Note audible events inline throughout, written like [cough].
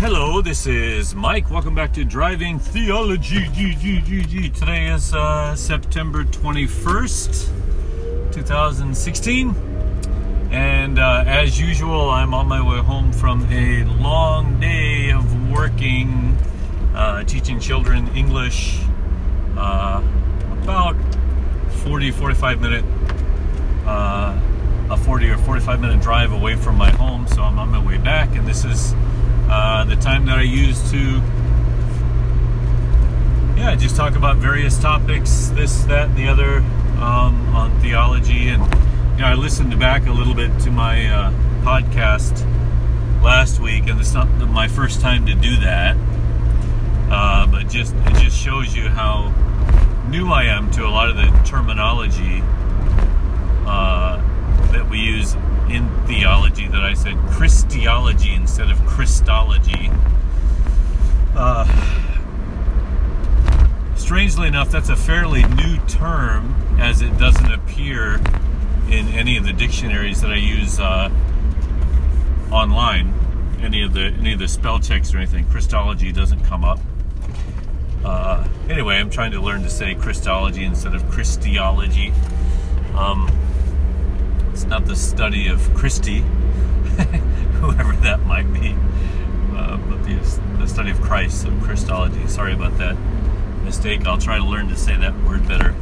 hello, this is Mike. Welcome back to Driving Theology. Today is uh, September 21st, 2016. And uh, as usual, I'm on my way home from a long day of working, uh, teaching children English. Uh, about 40, 45 minute, uh, a 40 or 45 minute drive away from my home. So I'm on my way back, and this is uh, the time that I use to, yeah, just talk about various topics, this, that, and the other um, on theology. And, you know, I listened back a little bit to my uh, podcast last week, and it's not my first time to do that. Uh, but just it just shows you how new I am to a lot of the terminology uh, that we use in theology that I said Christology instead of Christology. Uh, strangely enough, that's a fairly new term as it doesn't appear in any of the dictionaries that I use uh, online. Any of the any of the spell checks or anything, Christology doesn't come up. Uh, anyway, I'm trying to learn to say Christology instead of Christology. Um, it's not the study of Christy, [laughs] whoever that might be, uh, but the, the study of Christ, so Christology. Sorry about that mistake. I'll try to learn to say that word better.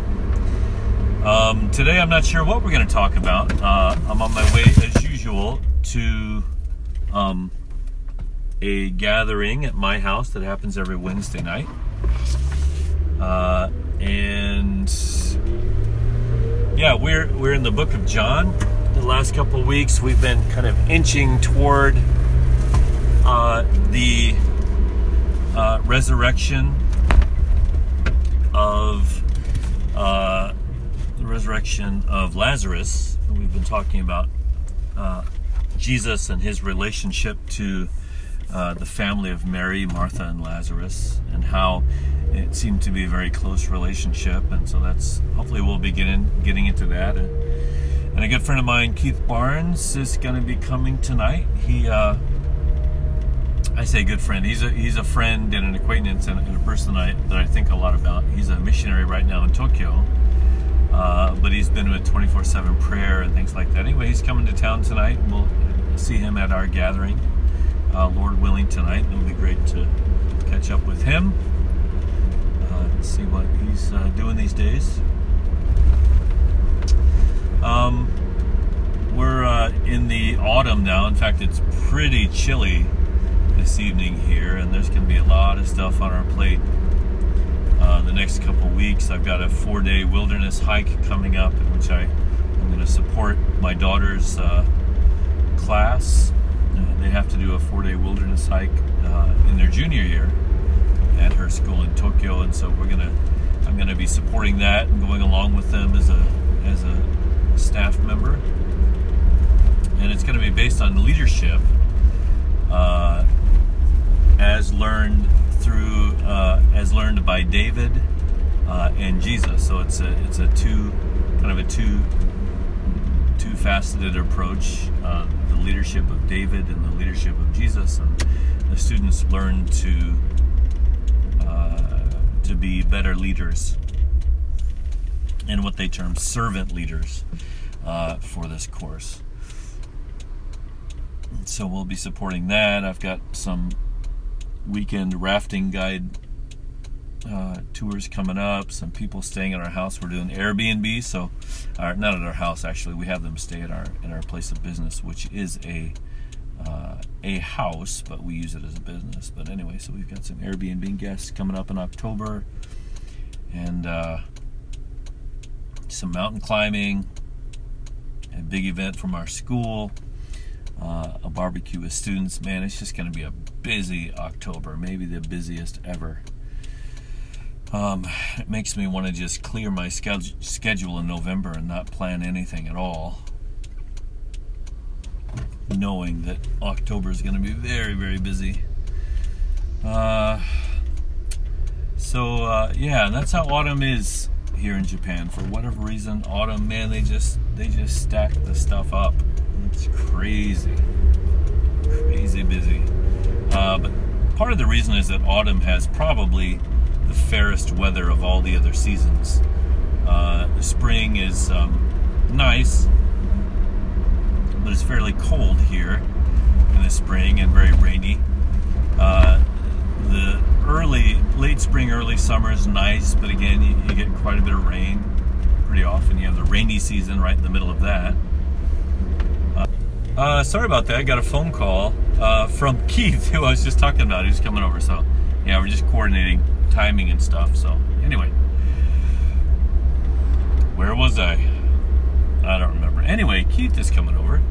Um, today, I'm not sure what we're going to talk about. Uh, I'm on my way, as usual, to um, a gathering at my house that happens every Wednesday night. Uh, and yeah, we're we're in the book of John. The last couple weeks, we've been kind of inching toward uh, the uh, resurrection of uh, the resurrection of Lazarus. We've been talking about uh, Jesus and his relationship to uh, the family of Mary, Martha, and Lazarus, and how it seemed to be a very close relationship, and so that's hopefully we'll be getting getting into that. And, and a good friend of mine, Keith Barnes, is going to be coming tonight. He, uh, I say good friend. He's a he's a friend and an acquaintance and, and a person that I, that I think a lot about. He's a missionary right now in Tokyo, uh, but he's been with 24/7 prayer and things like that. Anyway, he's coming to town tonight. We'll see him at our gathering, uh, Lord willing, tonight. It'll be great to catch up with him and see what he's uh, doing these days. Um, we're uh, in the autumn now. In fact, it's pretty chilly this evening here, and there's going to be a lot of stuff on our plate. Uh, the next couple weeks, I've got a four-day wilderness hike coming up, in which I, I'm going to support my daughter's uh, class. Uh, they have to do a four-day wilderness hike uh, in their junior year at her school in Tokyo, and so we're gonna I'm gonna be supporting that and going along with them as a as a staff member, and it's gonna be based on leadership, uh, as learned through uh, as learned by David uh, and Jesus. So it's a it's a two kind of a two two faceted approach: the leadership of David and the leadership of Jesus, and the students learn to to be better leaders and what they term servant leaders uh, for this course. So we'll be supporting that. I've got some weekend rafting guide uh, tours coming up. Some people staying at our house. We're doing Airbnb, so uh, not at our house actually. We have them stay at our in our place of business, which is a uh, a house, but we use it as a business. But anyway, so we've got some Airbnb guests coming up in October, and uh, some mountain climbing, a big event from our school, uh, a barbecue with students. Man, it's just going to be a busy October, maybe the busiest ever. Um, it makes me want to just clear my schedule in November and not plan anything at all knowing that October is going to be very, very busy. Uh, so uh, yeah, that's how autumn is here in Japan. For whatever reason, autumn, man, they just they just stack the stuff up. It's crazy, crazy busy. Uh, but part of the reason is that autumn has probably the fairest weather of all the other seasons. Uh, the spring is um, nice, but it's fairly cold here in the spring and very rainy. Uh, the early, late spring, early summer is nice, but again, you, you, get quite a bit of rain pretty often. You have the rainy season right in the middle of that. Uh, uh, sorry about that. I got a phone call uh, from [laughs] Keith, who I was just talking about, who's coming over. So, yeah, we're just coordinating timing and stuff. So, anyway, where was I? I don't remember. Anyway, Keith is coming over.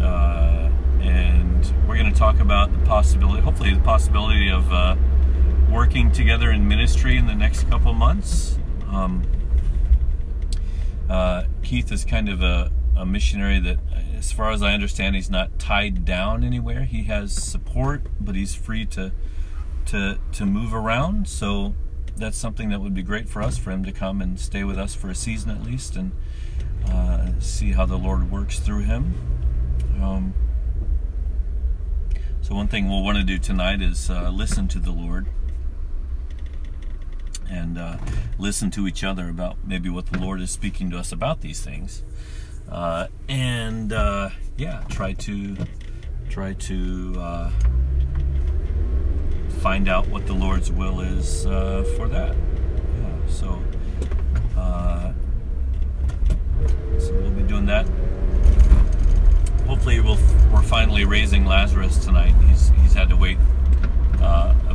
Uh, and we're going to talk about the possibility, hopefully, the possibility of uh, working together in ministry in the next couple months. Um, uh, Keith is kind of a, a missionary that, as far as I understand, he's not tied down anywhere. He has support, but he's free to to to move around. So that's something that would be great for us for him to come and stay with us for a season at least and uh, see how the Lord works through him. Um, so one thing we'll want to do tonight is uh, listen to the Lord and uh, listen to each other about maybe what the Lord is speaking to us about these things, uh, and uh, yeah, try to try to uh, find out what the Lord's will is uh, for that. Yeah, so uh, so we'll be doing that. Hopefully, we'll, we're finally raising Lazarus tonight. He's he's had to wait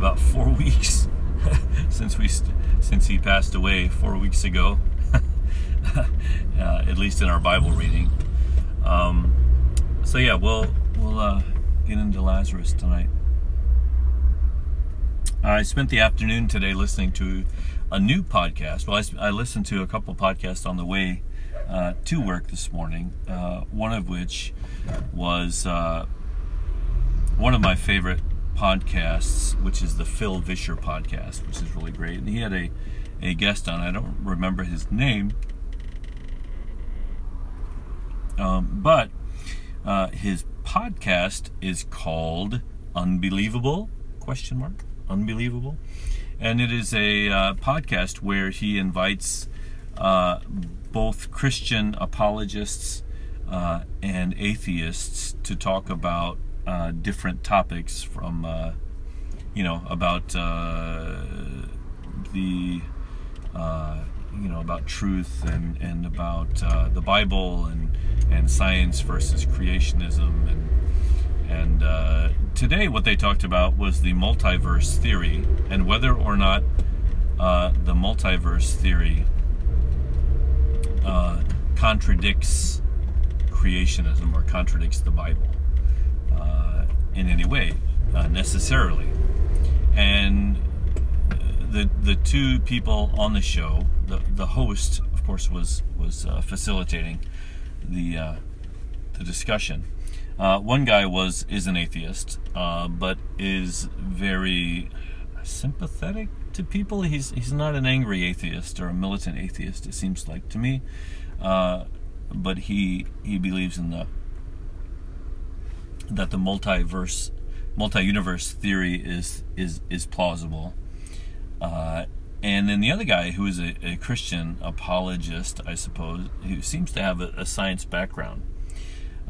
about four [laughs] weeks since we since he passed away four weeks ago, [laughs] uh, at least in our Bible reading. Um, so yeah, we'll we'll uh, get into Lazarus tonight. I spent the afternoon today listening to a new podcast. Well, I, I listened to a couple podcasts on the way uh, to work this morning. Uh, one of which was uh, one of my favorite podcasts, which is the Phil Vischer podcast, which is really great. And he had a, a guest on, I don't remember his name, um, but uh, his podcast is called Unbelievable? Question mark Unbelievable, and it is a uh, podcast where he invites uh, both Christian apologists uh, and atheists to talk about uh, different topics from uh, you know about uh, the you know about truth and and about the Bible and and science versus creationism and and uh, today what they talked about was the multiverse theory and whether or not the multiverse theory contradicts creationism or contradicts the Bible in any way uh, necessarily. And the the two people on the show, the the host, of course, was was uh, facilitating the uh, the discussion. Uh, one guy was is an atheist, uh, but is very sympathetic to people. He's he's not an angry atheist or a militant atheist. It seems like to me, uh, but he he believes in the that the multiverse, multi-universe theory is is is plausible. Uh, and then the other guy, who is a, a, Christian apologist, I suppose, who seems to have a, a science background,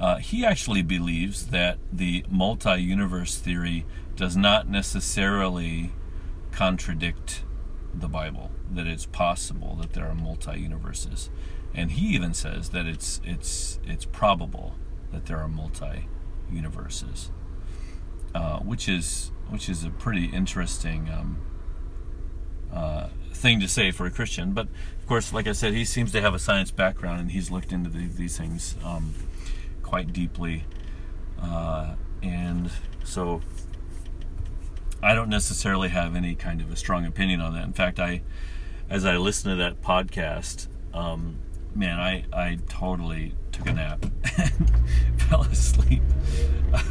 uh, he actually believes that the multi-universe theory does not necessarily contradict the Bible. That it's possible that there are multi-universes, and he even says that it's it's it's probable that there are multi universes, uh, which is which is a pretty interesting um, uh, thing to say for a Christian. But of course, like I said, he seems to have a science background and he's looked into the, these things um, quite deeply, uh, and so I don't necessarily have any kind of a strong opinion on that. In fact, I as I listened to that podcast. Um, man, I, I totally took a nap [laughs] and fell asleep because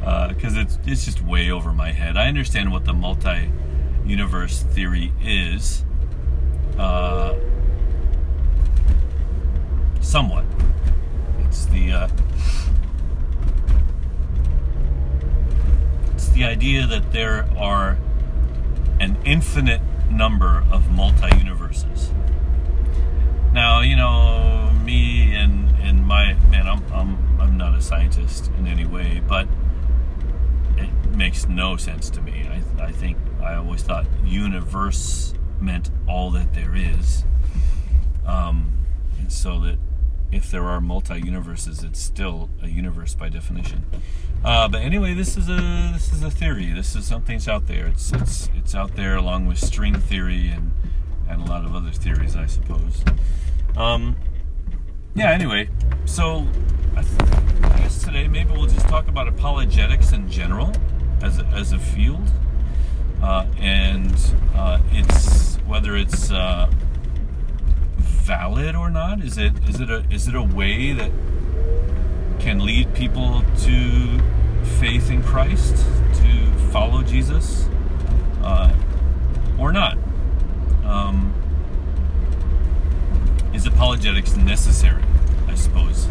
[laughs] uh, it's it's just way over my head. I understand what the multi-universe theory is, uh, somewhat. It's the uh, it's the idea that there are an infinite number of multi universes. Now, you know, me and, and my man, I'm, I'm, I'm not a scientist in any way, but it makes no sense to me. I, I think I always thought universe meant all that there is. Um, and so that if there are multi universes, it's still a universe by definition. Uh, but anyway, this is a this is a theory. This is something that's out there. It's it's it's out there along with string theory and and a lot of other theories, I suppose. Um, yeah. Anyway, so I, th- I guess today maybe we'll just talk about apologetics in general as a, as a field, uh, and uh, it's whether it's uh, valid or not? Is it is it a is it a way that can lead people to faith in Christ, to follow Jesus, uh, or not? Um, is apologetics necessary? I suppose.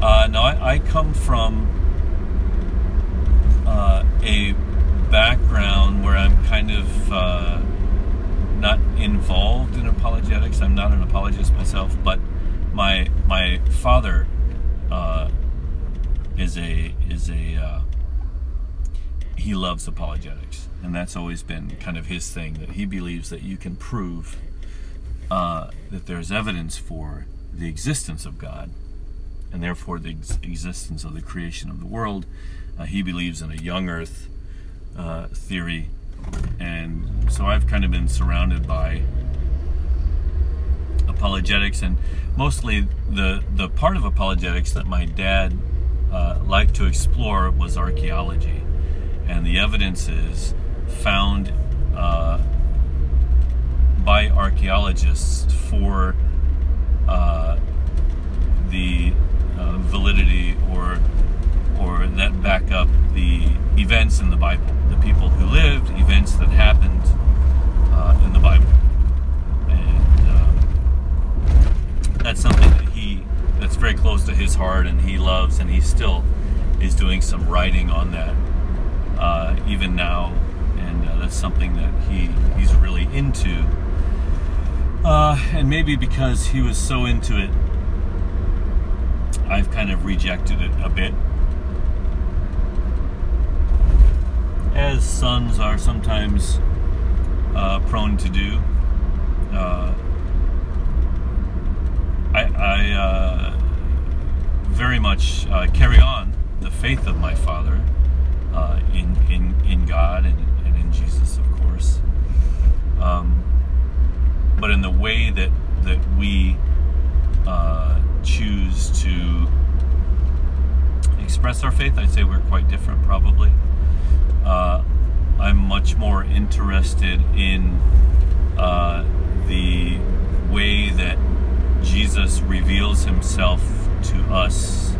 Uh, now, I, I come from uh, a background where I'm kind of uh, not involved in apologetics. I'm not an apologist myself, but my my father uh, is a is a uh, he loves apologetics, and that's always been kind of his thing. That he believes that you can prove uh, that there's evidence for the existence of God, and therefore the ex- existence of the creation of the world. Uh, he believes in a young Earth uh, theory and so I've kind of been surrounded by apologetics, and mostly the the part of apologetics that my dad uh, liked to explore was archaeology, and the evidences found uh, by archaeologists for uh, the uh, validity or or that back up the events in the Bible, the people who lived, events that happened uh, in the Bible, and um, that's something that he that's very close to his heart, and he loves, and he still is doing some writing on that uh, even now, and uh, that's something that he he's really into. Uh, and maybe because he was so into it, I've kind of rejected it a bit as sons are sometimes uh, prone to do. Uh, I, I uh, very much uh, carry on the faith of my father uh, in, in, in God and, and in Jesus, of course. Um, but in the way that, that we uh, choose to express our faith, I'd say we're quite different, probably uh, I'm much more interested in uh, the way that Jesus reveals himself to us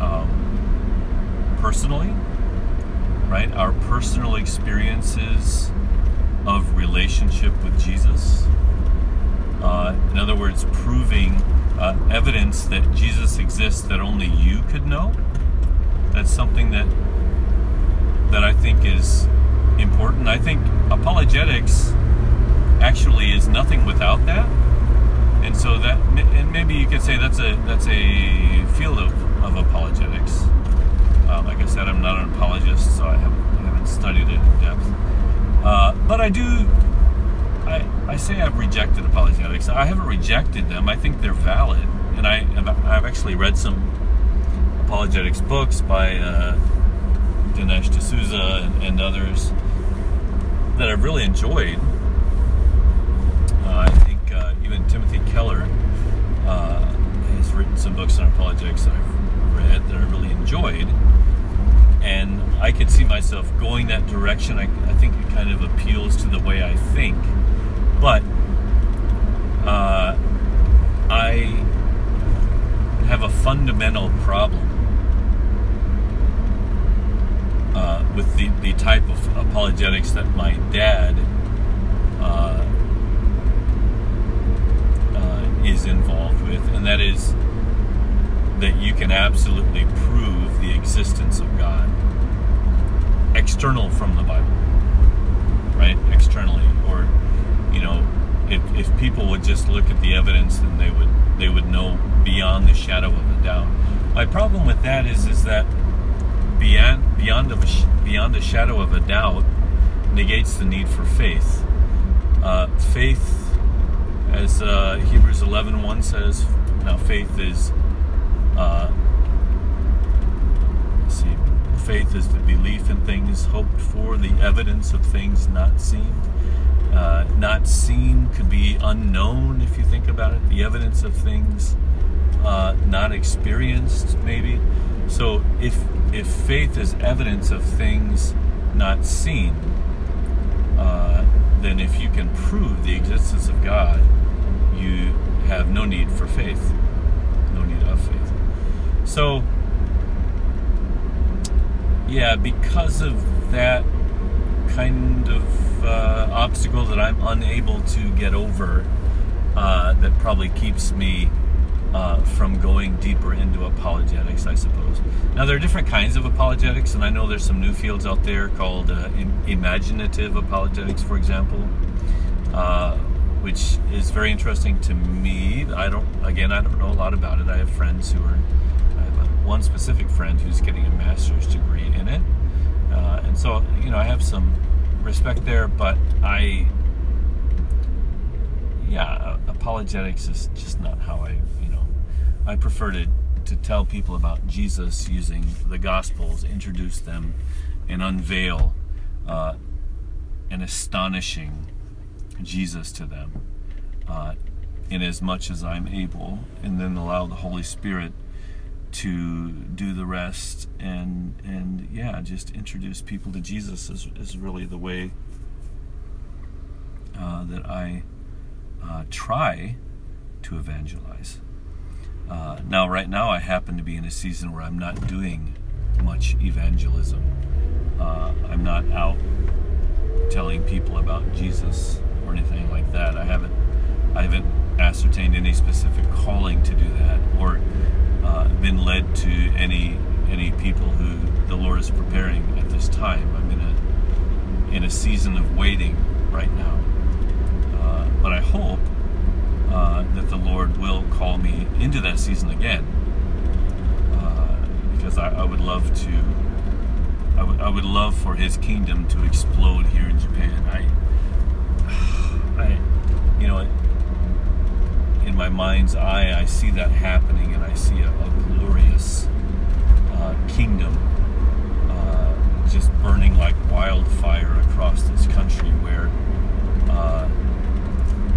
um, personally, right? Our personal experiences of relationship with Jesus. Uh, in other words, proving uh, evidence that Jesus exists that only you could know. That's something that that I think is important. I think apologetics actually is nothing without that. And so that, and maybe you could say that's a that's a field of, of apologetics. Uh, like I said, I'm not an apologist, so I haven't, I haven't studied it in depth. Uh, but I do. I, I say I've rejected apologetics. I haven't rejected them. I think they're valid, and I I've actually read some apologetics books by uh, Dinesh D'Souza and, and others that I've really enjoyed. Uh, I think uh, even Timothy Keller uh, has written some books on apologetics that I've read that I really enjoyed. And I could see myself going that direction. I, I think it kind of appeals to the way I think. But uh, I have a fundamental problem uh, with the, the type of apologetics that my dad uh, uh, is involved with, and that is that you can absolutely prove the existence of God. external from the Bible, right? Externally, or you know, if, if people would just look at the evidence, then they would they would know beyond the shadow of a doubt. My problem with that is is that beyond beyond a, beyond the shadow of a doubt negates the need for faith. Uh, faith, as uh, Hebrews 11 1 says, now faith is uh, see, faith is the belief in things hoped for, the evidence of things not seen. Uh, not seen could be unknown if you think about it. The evidence of things uh, not experienced, maybe. So if if faith is evidence of things not seen, uh, then if you can prove the existence of God, you have no need for faith, no need of faith. So yeah, because of that kind of uh, obstacle that I'm unable to get over, uh, that probably keeps me uh, from going deeper into apologetics, I suppose. Now, there are different kinds of apologetics, and I know there's some new fields out there called uh, imaginative apologetics, for example, uh, which is very interesting to me. I don't, again, I don't know a lot about it. I have friends who are, I have one specific friend who's getting a master's degree in it. Uh, and so, you know, I have some respect there, but I, yeah, apologetics is just not how I, you know, I prefer to, to tell people about Jesus using the Gospels, introduce them, and unveil uh, an astonishing Jesus to them uh, in as much as I'm able, and then allow the Holy Spirit to do the rest and and yeah just introduce people to jesus is, is really the way uh, that i uh, try to evangelize uh, now right now i happen to be in a season where i'm not doing much evangelism. Uh, i'm not out telling people about jesus or anything like that. I haven't i haven't ascertained any specific calling to do that or uh, been led to any any people who the Lord is preparing at this time. I'm in a in a season of waiting right now, uh, but I hope uh, that the Lord will call me into that season again, uh, because I, I, would love to. I would, would love for His kingdom to explode here in Japan. I, [sighs] I, you know in my mind's eye, I see that happening, and I see a, a glorious uh, kingdom uh, just burning like wildfire across this country, where uh,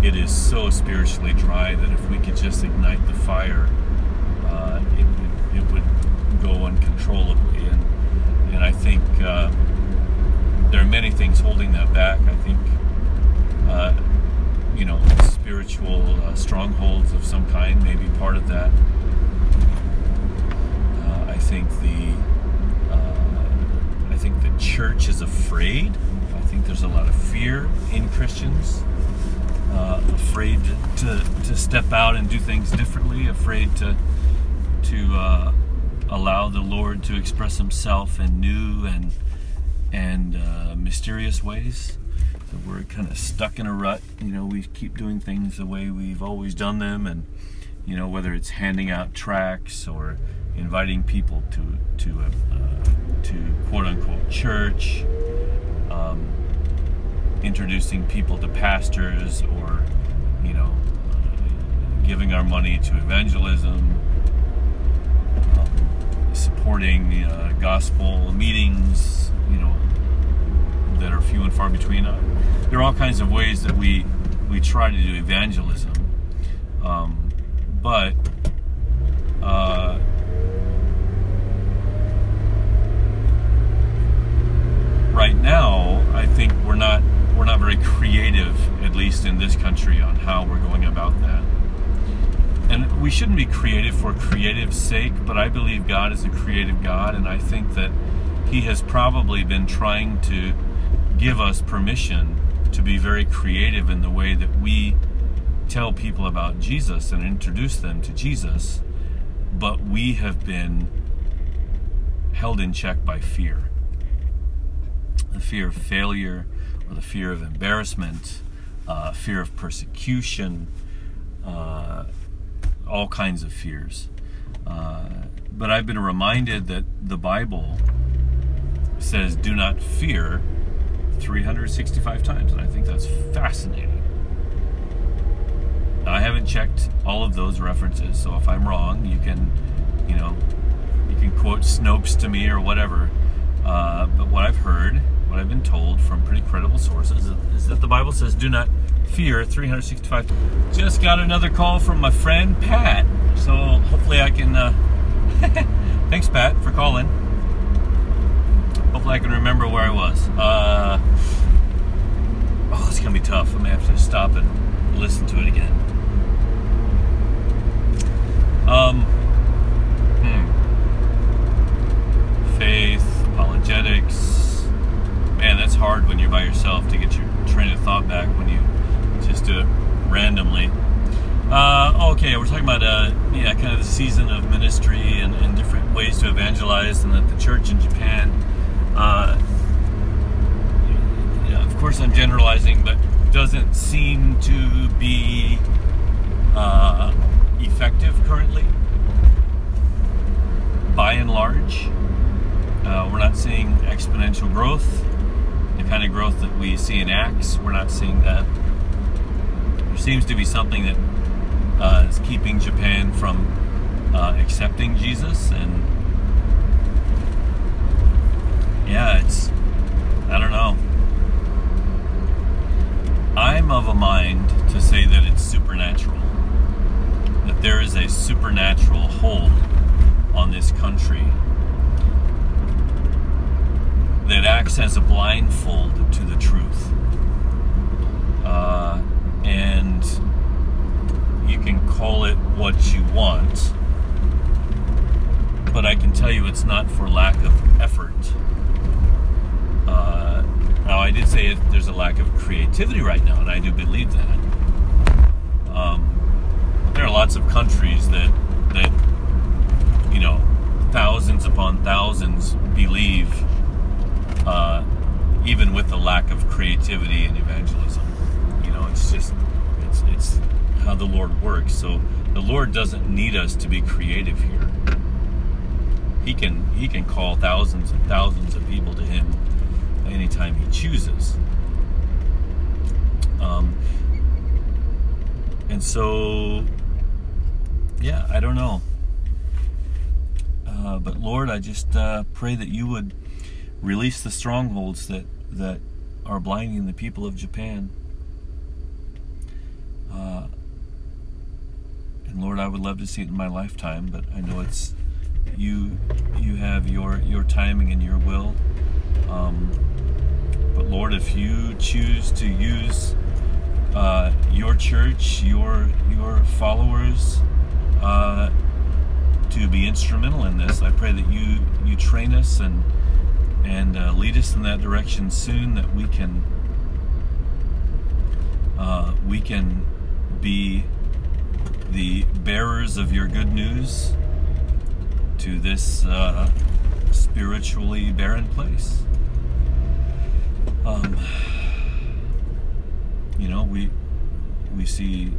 it is so spiritually dry that if we could just ignite the fire, uh, it would it would go uncontrollably. And and I think uh, there are many things holding that back. I think uh, you know spiritual uh, strongholds of some kind may be part of that. Uh, I think the uh, I think the church is afraid. I think there's a lot of fear in Christians, uh, afraid to, to step out and do things differently, afraid to to uh, allow the Lord to express Himself in new and and uh, mysterious ways we're kind of stuck in a rut. You know, we keep doing things the way we've always done them, and you know, whether it's handing out tracts or inviting people to to a, uh, to quote unquote church, um, introducing people to pastors, or you know, uh, giving our money to evangelism, um, supporting uh, gospel meetings, you know, that are few and far between. Uh, there are all kinds of ways that we we try to do evangelism, um, but uh, right now, I think we're not we're not very creative, at least in this country, on how we're going about that. And we shouldn't be creative for creative sake, but I believe God is a creative God, and I think that He has probably been trying to give us permission to be very creative in the way that we tell people about Jesus and introduce them to Jesus, but we have been held in check by fear. the fear of failure the fear of embarrassment, uh, fear of persecution, uh, all kinds of fears. Uh, but I've been reminded that the Bible says, do not fear 365 times, and I think that's fascinating. I haven't checked all of those references, so if I'm wrong, you can, you know, you can quote Snopes to me or whatever. Uh, but what I've heard, what I've been told from pretty credible sources, is that the Bible says, "Do not fear 365." Just got another call from my friend Pat, so hopefully I can. Uh, [laughs] thanks, Pat, for calling. Hopefully I can remember where I was. Uh, oh, it's gonna be tough. I'm gonna have to stop and listen to it again. Um, hmm. Faith, apologetics. Man, that's hard when you're by yourself to get your train of thought back when you just do it randomly. Uh, okay, we're talking about uh, yeah, kind of the season of ministry and, and, different ways to evangelize, and that the church in Japan. Uh, yeah, of course, I'm generalizing, but doesn't seem to be uh, effective currently, by and large. Uh, we're not seeing exponential growth, the kind of growth that we see in Acts. We're not seeing that. There seems to be something that uh, is keeping Japan from uh, accepting Jesus, and yeah, it's I don't know. I'm of a mind to say that it's supernatural. That there is a supernatural hold on this country that acts as a blindfold to the truth. Uh, and you can call it what you want, but I can tell you it's not for lack of effort. Uh, now, I did say there's a lack of creativity right now, and I do believe that. Um, there are lots of countries that that you know thousands upon thousands believe, uh, even with the lack of creativity and evangelism. You know, it's just it's it's how the Lord works. So the Lord doesn't need us to be creative here. He can he can call thousands and thousands of people to Him anytime he chooses. Um, and so, yeah, I don't know. Uh, but Lord, I just uh, pray that you would release the strongholds that that are blinding the people of Japan. Uh, and Lord, I would love to see it in my lifetime, but I know it's you. You have your your timing and your will. Um, but Lord, if you choose to use uh, your church, your your followers, uh, to be instrumental in this, I pray that you you train us and and uh, lead us in that direction soon, that we can uh, we can be the bearers of your good news to this uh, spiritually barren place. Um, you know, we we see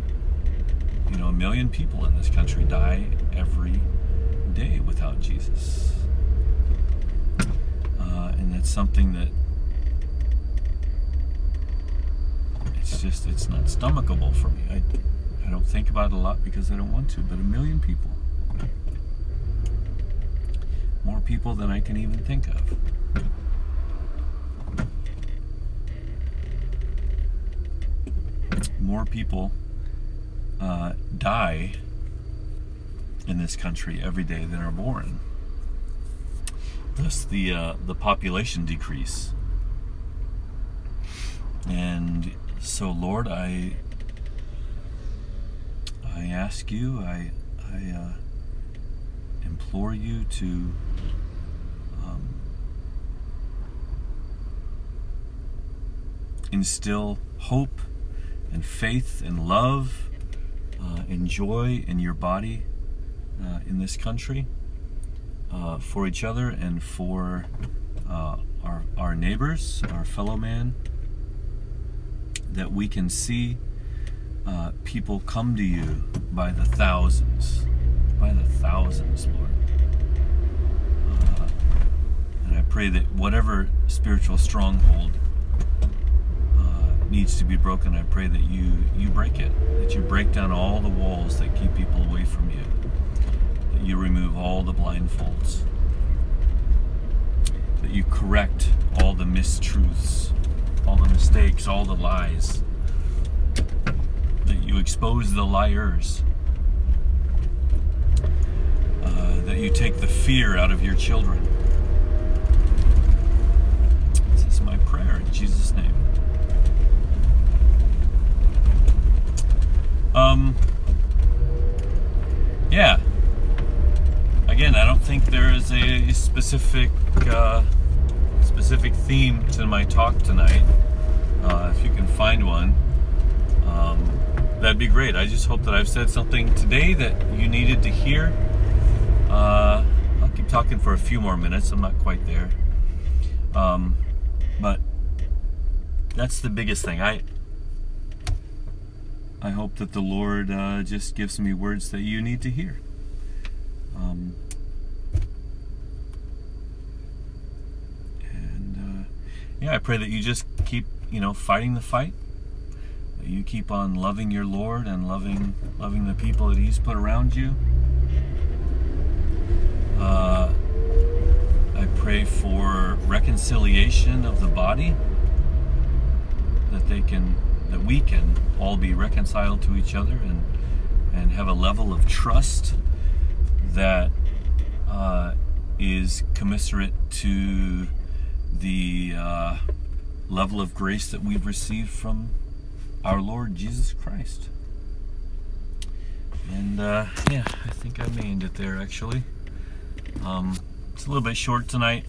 you know a million people in this country die every day without Jesus, that's something that it's just it's not stomachable for me. I I don't think about it a lot because I don't want to, but a million people, more people than I can even think of. more people uh, die in this country every day than are born. Thus, the uh, the population decrease. And so, Lord, I I ask you, I I uh, implore you to um, instill hope and faith and love uh, and joy in your body uh, in this country uh, for each other and for uh, our, our neighbors, our fellow man, that we can see uh, people come to you by the thousands, by the thousands, Lord. Uh, and I pray that whatever spiritual stronghold uh, needs to be broken, I pray that you you break it, that you break down all the walls that keep people away from you, you remove all the blindfolds, that you correct all the mistruths, all the mistakes, all the lies that you expose the liars, uh, that you take the fear out of your children. This is my prayer in Jesus' name. Um, yeah. Again, I don't think there is a specific uh, specific theme to my talk tonight. Uh, if you can find one. Um, that'd be great. I just hope that I've said something today that you needed to hear. Uh, I'll keep talking for a few more minutes. I'm not quite there. Um, but that's the biggest thing. I I hope that the Lord uh, just gives me words that you need to hear. Um, and uh, yeah, I pray that you just keep, you know, fighting the fight That you keep on loving your Lord and loving loving the people that He's put around you. Uh, I pray for reconciliation of the body, that they can, that we can all be reconciled to each other and and have a level of trust that uh, is commensurate to the uh, level of grace that we've received from our Lord Jesus Christ. And uh, yeah, I think I named it there actually. Um, it's a little bit short tonight,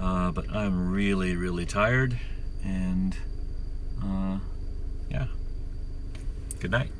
uh, but I'm really, really tired. And uh, yeah, good night.